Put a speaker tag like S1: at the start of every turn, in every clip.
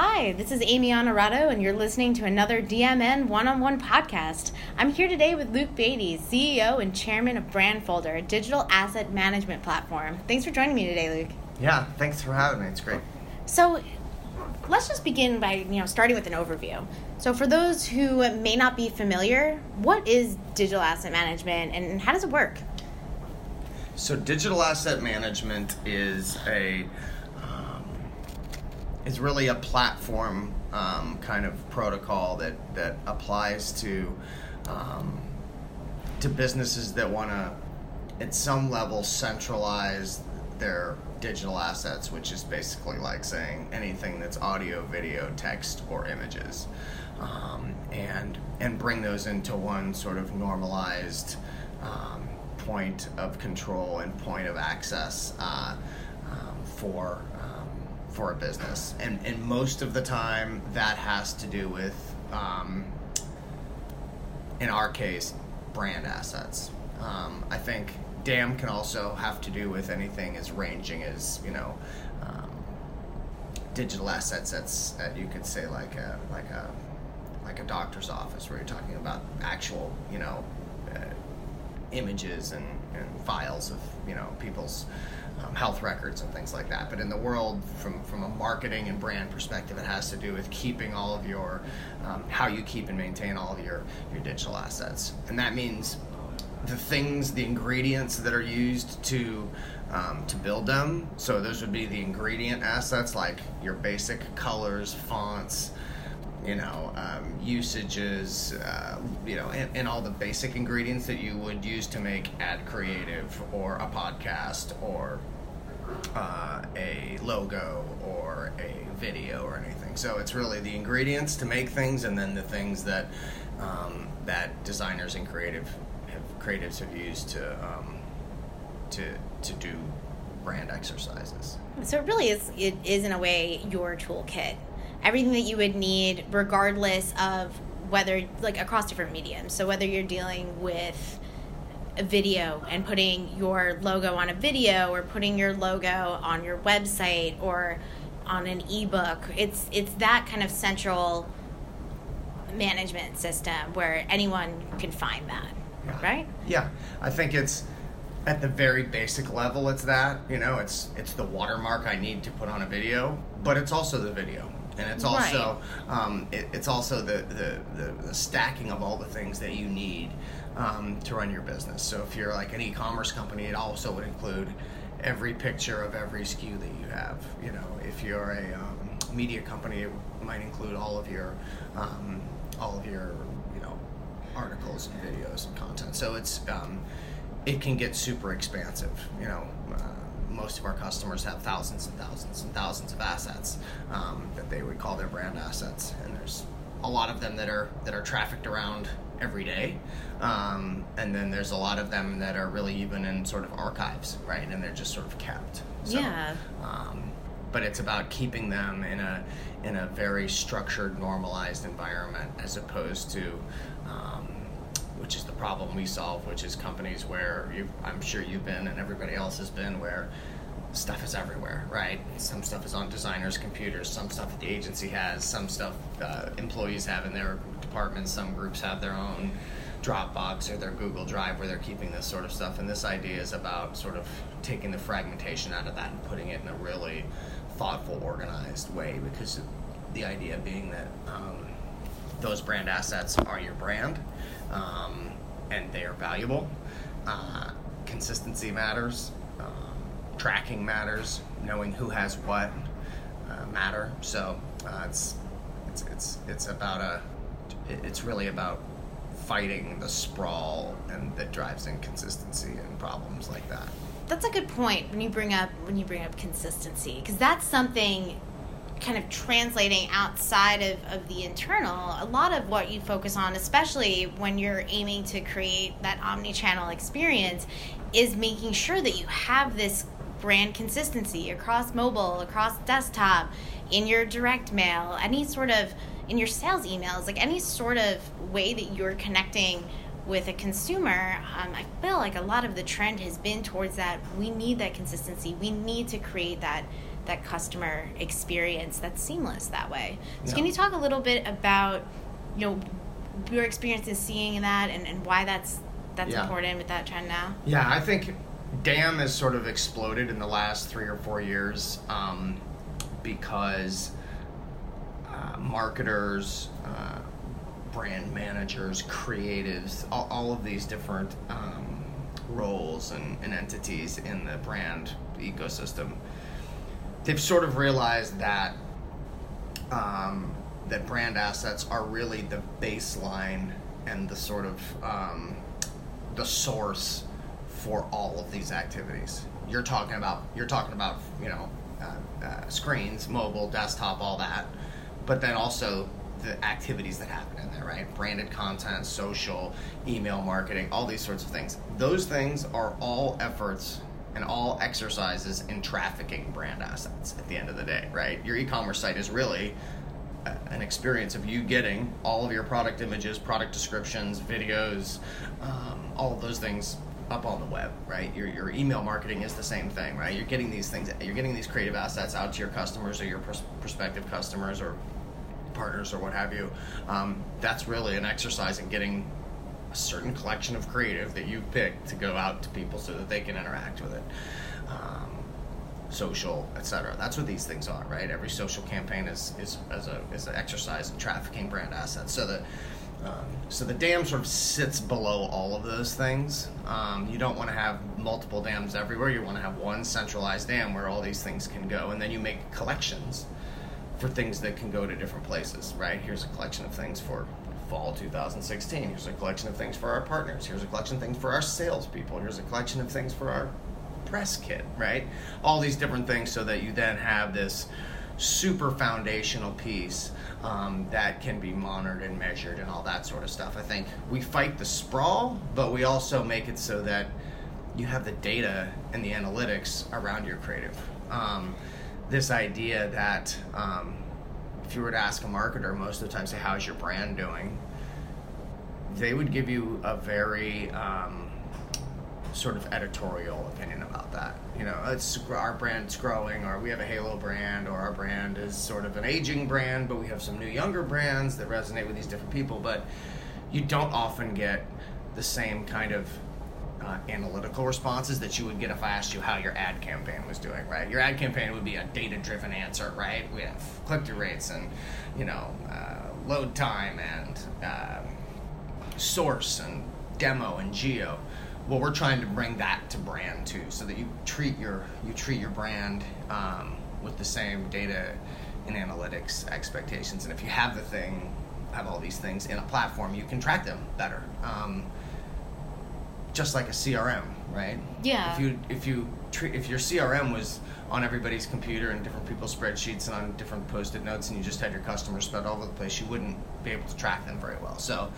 S1: Hi, this is Amy Honorado, and you're listening to another DMN one on one podcast. I'm here today with Luke Beatty, CEO and chairman of Brandfolder, a digital asset management platform. Thanks for joining me today, Luke.
S2: Yeah, thanks for having me. It's great.
S1: So, let's just begin by you know starting with an overview. So, for those who may not be familiar, what is digital asset management and how does it work?
S2: So, digital asset management is a is really a platform um, kind of protocol that that applies to um, to businesses that want to, at some level, centralize their digital assets, which is basically like saying anything that's audio, video, text, or images, um, and and bring those into one sort of normalized um, point of control and point of access uh, um, for for a business. And and most of the time, that has to do with, um, in our case, brand assets. Um, I think DAM can also have to do with anything as ranging as you know. Um, digital assets that's that you could say like a like a like a doctor's office where you're talking about actual you know uh, images and, and files of you know people's um, health records and things like that. But in the world, from from a marketing and brand perspective, it has to do with keeping all of your um, how you keep and maintain all of your your digital assets, and that means the things, the ingredients that are used to um, to build them. So those would be the ingredient assets like your basic colors, fonts, you know, um, usages, uh, you know, and, and, all the basic ingredients that you would use to make ad creative or a podcast or uh, a logo or a video or anything. So it's really the ingredients to make things, and then the things that um, that designers and creative have, creatives have used to um, to to do brand exercises.
S1: So it really is. It is in a way your toolkit everything that you would need regardless of whether like across different mediums. So whether you're dealing with a video and putting your logo on a video or putting your logo on your website or on an ebook it's it's that kind of central management system where anyone can find that
S2: yeah.
S1: right?
S2: Yeah. I think it's at the very basic level it's that you know it's it's the watermark i need to put on a video but it's also the video and it's also right. um, it, it's also the, the, the, the, stacking of all the things that you need um, to run your business. So if you're like an e-commerce company, it also would include every picture of every SKU that you have. You know, if you're a um, media company, it might include all of your um, all of your you know articles and videos and content. So it's um, it can get super expansive. You know. Uh, most of our customers have thousands and thousands and thousands of assets um, that they would call their brand assets, and there's a lot of them that are that are trafficked around every day, um, and then there's a lot of them that are really even in sort of archives, right? And they're just sort of kept.
S1: So, yeah.
S2: Um, but it's about keeping them in a in a very structured, normalized environment, as opposed to which is the problem we solve, which is companies where I'm sure you've been and everybody else has been, where stuff is everywhere, right? Some stuff is on designers' computers, some stuff the agency has, some stuff uh, employees have in their departments, some groups have their own Dropbox or their Google Drive where they're keeping this sort of stuff. And this idea is about sort of taking the fragmentation out of that and putting it in a really thoughtful, organized way because the idea being that um, those brand assets are your brand um, and they are valuable. Uh, consistency matters, um, tracking matters, knowing who has what uh, matter. So uh, it's, it's it's it's about a it's really about fighting the sprawl and that drives inconsistency and problems like that.
S1: That's a good point when you bring up when you bring up consistency because that's something kind of translating outside of, of the internal, a lot of what you focus on, especially when you're aiming to create that omni channel experience, is making sure that you have this brand consistency across mobile, across desktop, in your direct mail, any sort of in your sales emails, like any sort of way that you're connecting with a consumer, um, I feel like a lot of the trend has been towards that. We need that consistency. We need to create that that customer experience that's seamless that way. So
S2: Yeah.
S1: can you talk a little bit about you know your experience in seeing that and, and why that's that's
S2: Yeah.
S1: important with that trend now?
S2: Yeah, I think DAM has sort of exploded in the last three or four years um, because uh, marketers, uh, brand managers, creatives, all, all of these different um, roles and, and entities in the brand ecosystem, they've sort of realized that um, that brand assets are really the baseline and the sort of um, the source for all of these activities. You're talking about you're talking about you know uh, uh, screens, mobile, desktop, all that, but then also the activities that happen in there, right? Branded content, social, email marketing, all these sorts of things. Those things are all efforts and all exercises in trafficking brand assets at the end of the day, right? Your e-commerce site is really an experience of you getting all of your product images, product descriptions, videos, um, all of those things up on the web, right? Your, your email marketing is the same thing, right? You're getting these things, you're getting these creative assets out to your customers or your pros- prospective customers or partners or what have you. Um, that's really an exercise in getting a certain collection of creative that you've picked to go out to people so that they can interact with it. Um, social, etc. That's what these things are, right? Every social campaign is is as a is an exercise in trafficking brand assets. So the um, so the dam sort of sits below all of those things. Um, you don't want to have multiple dams everywhere. You want to have one centralized dam where all these things can go, and then you make collections for things that can go to different places, right? Here's a collection of things for fall 2016. Here's a collection of things for our partners. Here's a collection of things for our salespeople. Here's a collection of things for our press kit, right? All these different things so that you then have this super foundational piece um, that can be monitored and measured and all that sort of stuff. I think we fight the sprawl, but we also make it so that you have the data and the analytics around your creative. Um, this idea that um, if you were to ask a marketer most of the time, say, How's your brand doing? They would give you a very um, sort of editorial opinion about that. You know, it's our brand's growing, or we have a halo brand, or our brand is sort of an aging brand, but we have some new younger brands that resonate with these different people. But you don't often get the same kind of uh, analytical responses that you would get if I asked you how your ad campaign was doing, right? Your ad campaign would be a data-driven answer, right? We have click-through rates and you know uh, load time and um, source and demo and geo. Well, we're trying to bring that to brand too, so that you treat your you treat your brand um, with the same data and analytics expectations. And if you have the thing, have all these things in a platform, you can track them better. Um, just like a CRM, right?
S1: Yeah.
S2: If you if you treat if your CRM was on everybody's computer and different people's spreadsheets and on different post-it notes, and you just had your customers spread all over the place, you wouldn't be able to track them very well. So,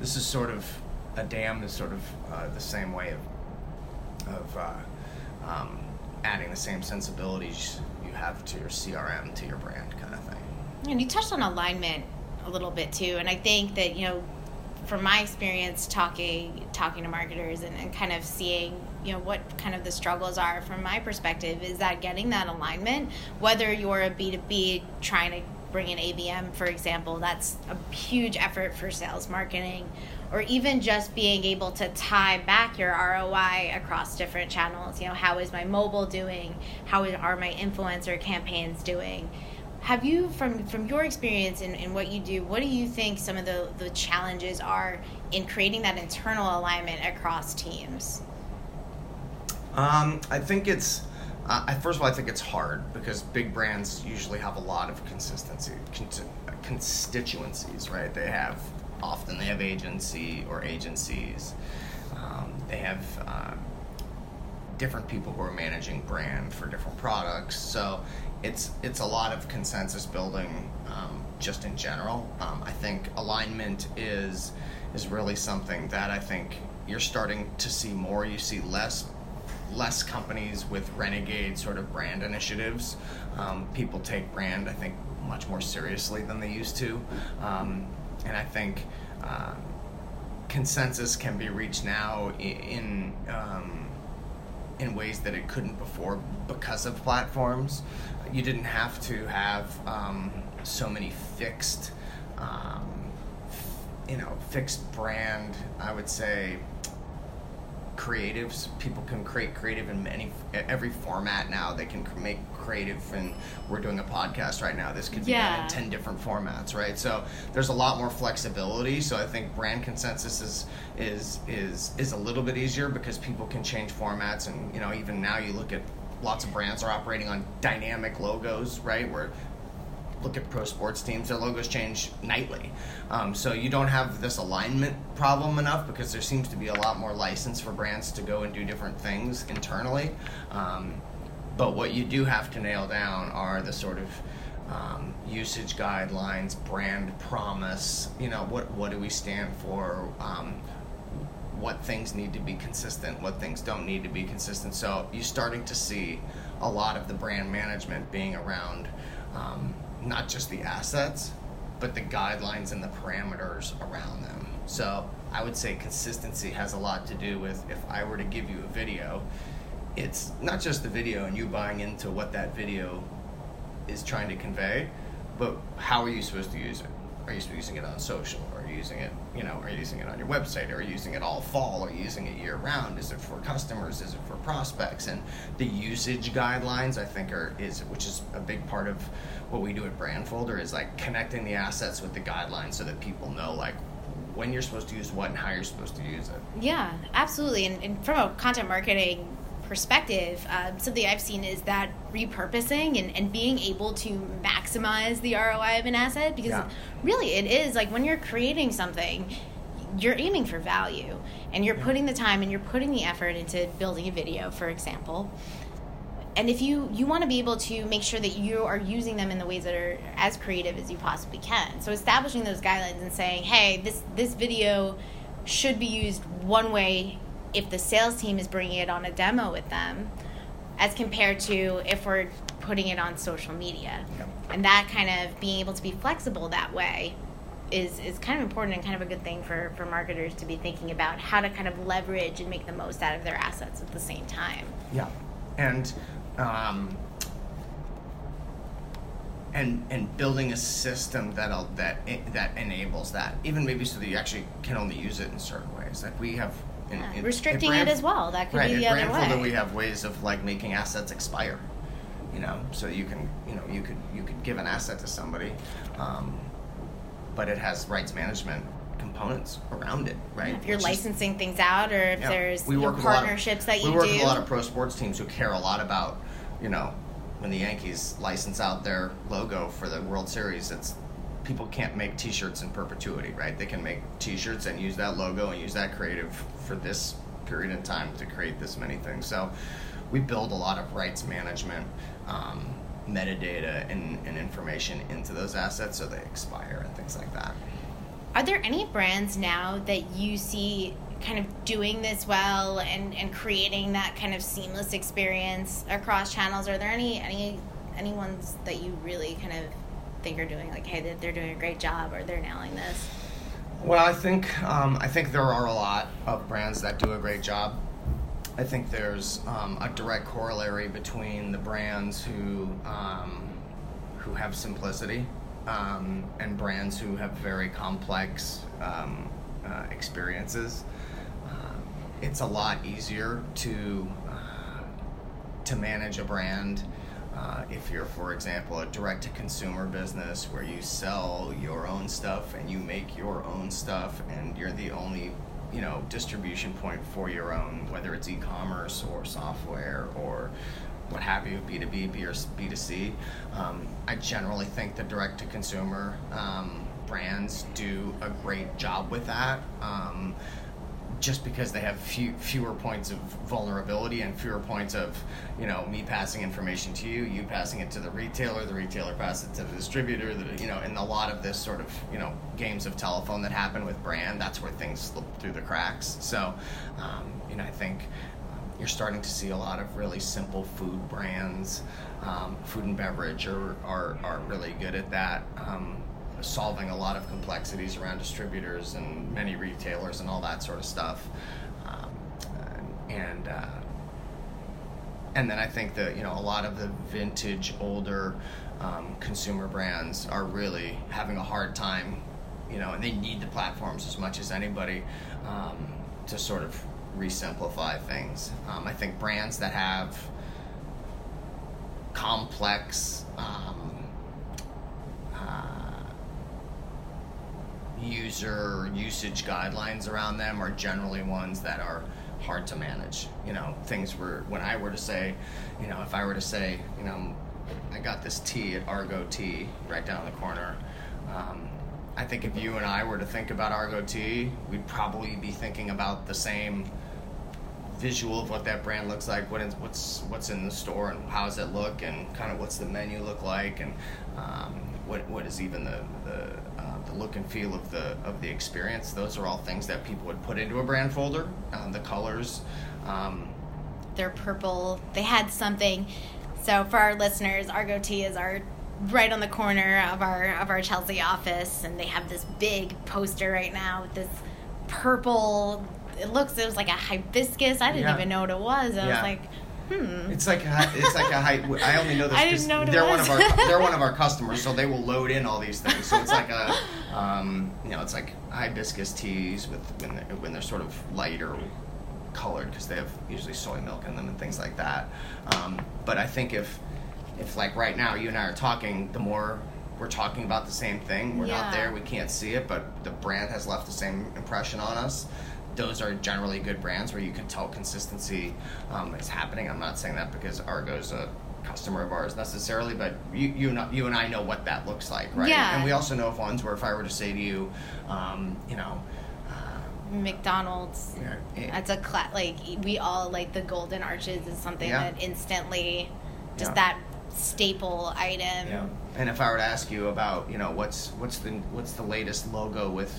S2: this is sort of a dam is sort of uh, the same way of of uh, um, adding the same sensibilities you have to your CRM to your brand kind of thing.
S1: And you touched on alignment a little bit too, and I think that you know, from my experience talking talking to marketers and, and kind of seeing you know what kind of the struggles are from my perspective is that getting that alignment, whether you're a B two B trying to bring in ABM, for example, that's a huge effort for sales marketing, or even just being able to tie back your ROI across different channels. You know, how is my mobile doing? How are my influencer campaigns doing? Have you, from from your experience in what you do, what do you think some of the, the challenges are in creating that internal alignment across teams?
S2: Um, I think it's. Uh, first of all, I think it's hard because big brands usually have a lot of consistency, con- constituencies, right? They have often they have agency or agencies. Um, they have uh, different people who are managing brand for different products. So it's it's a lot of consensus building um, just in general. Um, I think alignment is is really something that I think you're starting to see more. You see less less companies with renegade sort of brand initiatives. Um, people take brand, I think, much more seriously than they used to, um, and I think. Uh, consensus can be reached now i- in um, in ways that it couldn't before because of platforms. you didn't have to have um, so many fixed, um, you know, fixed brand. I would say creatives. People can create creative in many every format now. They can make creative, and we're doing a podcast right now. This could be
S1: Yeah.
S2: done in ten different formats, right? So there's a lot more flexibility. So I think brand consensus is is is is a little bit easier because people can change formats, and you know even now you look at lots of brands are operating on dynamic logos, right? Where look at pro sports teams, their logos change nightly. Um, so you don't have this alignment problem enough because there seems to be a lot more license for brands to go and do different things internally. Um, but what you do have to nail down are the sort of um, usage guidelines, brand promise. You know, what what do we stand for? Um, what things need to be consistent, what things don't need to be consistent. So you're starting to see a lot of the brand management being around um, not just the assets, but the guidelines and the parameters around them. So I would say consistency has a lot to do with if I were to give you a video, it's not just the video and you buying into what that video is trying to convey, but how are you supposed to use it? Are you using it on social? Are you using it, you know, are you using it on your website? Are you using it all fall? Are you using it year round? Is it for customers? Is it for prospects? And the usage guidelines, I think, are is which is a big part of what we do at Brandfolder is like connecting the assets with the guidelines so that people know like when you're supposed to use what and how you're supposed to use it.
S1: Yeah, absolutely. And, and from a content marketing perspective, um, something I've seen is that repurposing and, and being able to maximize the ROI of an asset because
S2: Yeah.
S1: really it is like when you're creating something, you're aiming for value and you're
S2: Yeah.
S1: putting the time and you're putting the effort into building a video, for example. And if you you want to be able to make sure that you are using them in the ways that are as creative as you possibly can. So establishing those guidelines and saying, "Hey, this this video should be used one way if the sales team is bringing it on a demo with them as compared to if we're putting it on social media."
S2: Yep.
S1: And that kind of being able to be flexible that way is is kind of important and kind of a good thing for for marketers to be thinking about how to kind of leverage and make the most out of their assets at the same time.
S2: Yeah, and um, and and building a system that'll that that enables that, even maybe so that you actually can only use it in certain ways. Like we have in,
S1: Yeah,
S2: in-
S1: restricting
S2: at
S1: it as well. That could
S2: right,
S1: be the other way.
S2: we have ways of like making assets expire. You know, so you can you know you could you could give an asset to somebody, um, but it has rights management components around it, right?
S1: If you're
S2: Which is-
S1: licensing things out, or if
S2: yeah.
S1: there's
S2: We work with of-
S1: partnerships that you do.
S2: we work
S1: do.
S2: with a lot of pro sports teams who care a lot about, you know, when the Yankees license out their logo for the World Series, it's people can't make T-shirts in perpetuity, right? They can make T-shirts and use that logo and use that creative for this period in time to create this many things. So we build a lot of rights management. Um, metadata and, and information into those assets so they expire and things like that.
S1: Are there any brands now that you see kind of doing this well and, and creating that kind of seamless experience across channels? Are there any any any ones that you really kind of think are doing like, hey, they're doing a great job or they're nailing this?
S2: Well, I think um, I think there are a lot of brands that do a great job. I think there's um, a direct corollary between the brands who um, who have simplicity um, and brands who have very complex um, uh, experiences. Um, it's a lot easier to uh, to manage a brand uh, if you're, for example, a direct to consumer business where you sell your own stuff and you make your own stuff and you're the only you know distribution point for your own whether it's e-commerce or software or what have you b2b B or b2c um, i generally think the direct to consumer um, brands do a great job with that um, just because they have few, fewer points of vulnerability and fewer points of, you know, me passing information to you, you passing it to the retailer, the retailer passes it to the distributor, the, you know, and a lot of this sort of, you know, games of telephone that happen with brand, that's where things slip through the cracks. So, um, you know, I think you're starting to see a lot of really simple food brands, um, food and beverage are, are, are really good at that. Um, solving a lot of complexities around distributors and many retailers and all that sort of stuff. Um, and uh, and then I think that you know a lot of the vintage, older um, consumer brands are really having a hard time, you know, and they need the platforms as much as anybody um, to sort of resimplify things. Um, I think brands that have complex um, uh, user usage guidelines around them are generally ones that are hard to manage. You know, things were when I were to say, you know, if I were to say, you know, I got this tea at Argo Tea right down the corner. Um, I think if you and I were to think about Argo Tea, we'd probably be thinking about the same visual of what that brand looks like, what is, what's what's in the store, and how does it look, and kind of what's the menu look like, and um, what what is even the the, uh, the look and feel of the of the experience. Those are all things that people would put into a brand folder. Um, the colors. Um,
S1: They're purple. They had something. So for our listeners, Argo Tea is our right on the corner of our of our Chelsea office, and they have this big poster right now with this purple. It looks it was like a hibiscus. I didn't
S2: Yeah.
S1: even know what it was. I
S2: Yeah.
S1: was like, hmm.
S2: It's like a, it's like a high. I only know this
S1: I didn't know
S2: they're one of our they're one of our customers, so they will load in all these things. So it's like a um, you know it's like hibiscus teas with when they're, when they're sort of lighter colored because they have usually soy milk in them and things like that. Um, but I think if if like right now you and I are talking, the more we're talking about the same thing, we're not there, we can't see it, but the brand has left the same impression on us. Those are generally good brands where you can tell consistency um, is happening. I'm not saying that because Argo's a customer of ours necessarily, but you you, know, you and I know what that looks like, right?
S1: Yeah.
S2: And we also know of ones where if I were to say to you, um, you know, uh,
S1: McDonald's.
S2: know, eh,
S1: That's a cla- like we all like the golden arches is something
S2: Yeah.
S1: that instantly just
S2: Yeah.
S1: that staple item.
S2: Yeah. And if I were to ask you about, you know, what's what's the what's the latest logo with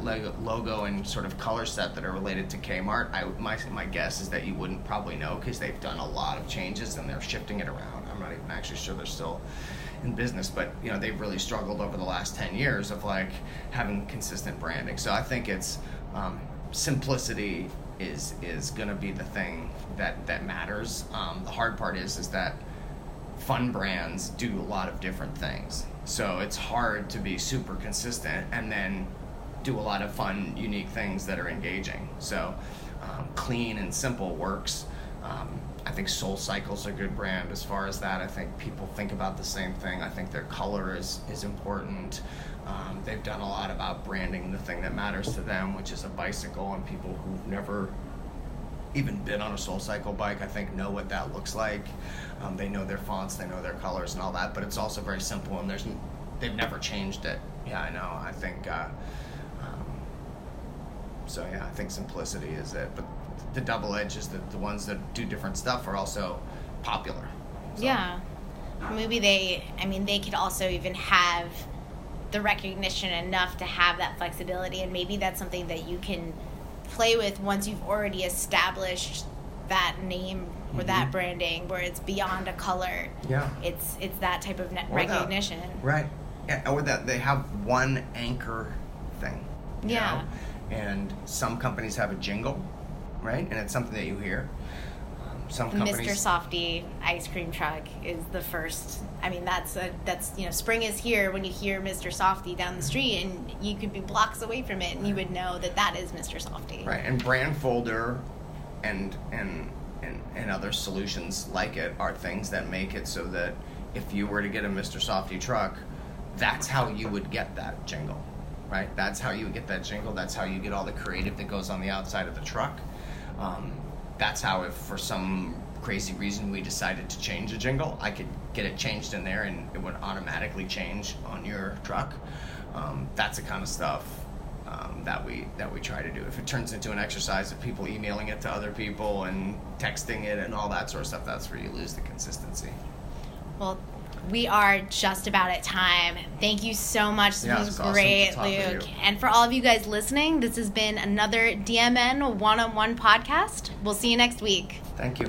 S2: logo, logo and sort of color set that are related to Kmart, I my my guess is that you wouldn't probably know because they've done a lot of changes and they're shifting it around. I'm not even actually sure they're still in business, but you know they've really struggled over the last ten years of like having consistent branding. So I think it's um, simplicity is is going to be the thing that that matters. Um, the hard part is is that fun brands do a lot of different things. So it's hard to be super consistent and then do a lot of fun, unique things that are engaging. So um, clean and simple works. Um, I think Soul Cycle's a good brand as far as that. I think people think about the same thing. I think their color is, is important. Um, they've done a lot about branding the thing that matters to them, which is a bicycle, and people who've never even been on a soul cycle bike i think know what that looks like. Um, they know their fonts they know their colors and all that but it's also very simple and there's they've never changed it. Yeah i know. I think uh, um, so yeah i think simplicity is it but the double edge is that the ones that do different stuff are also popular. So,
S1: Yeah. Maybe they, I mean, they could also even have the recognition enough to have that flexibility, and maybe that's something that you can play with once you've already established that name or that
S2: Mhm.
S1: branding where it's beyond a color.
S2: yeah
S1: It's it's that type of ne-
S2: that-
S1: recognition.
S2: Right. Yeah, or that they have one anchor thing.
S1: Yeah.
S2: know? And some companies have a jingle, right? And it's something that you hear. Some companies.
S1: Mr. Softee ice cream truck is the first. I mean, that's a that's you know, spring is here when you hear Mr. Softee down the street, and you could be blocks away from it, and you would know that that is Mr. Softee.
S2: Right. And brand folder and and and and other solutions like it are things that make it so that if you were to get a Mr. Softee truck, that's how you would get that jingle. Right? That's how you would get that jingle. That's how you get all the creative that goes on the outside of the truck. Um, that's how, if for some crazy reason we decided to change a jingle, I could get it changed in there and it would automatically change on your truck. Um, that's the kind of stuff um, that we that we try to do. If it turns into an exercise of people emailing it to other people and texting it and all that sort of stuff, that's where you lose the consistency.
S1: Well, we are just about at time. Thank you so much. This
S2: Yeah,
S1: was
S2: it's awesome
S1: great, Luke. And for all of you guys listening, this has been another DMN one on one podcast. We'll see you next week.
S2: Thank you.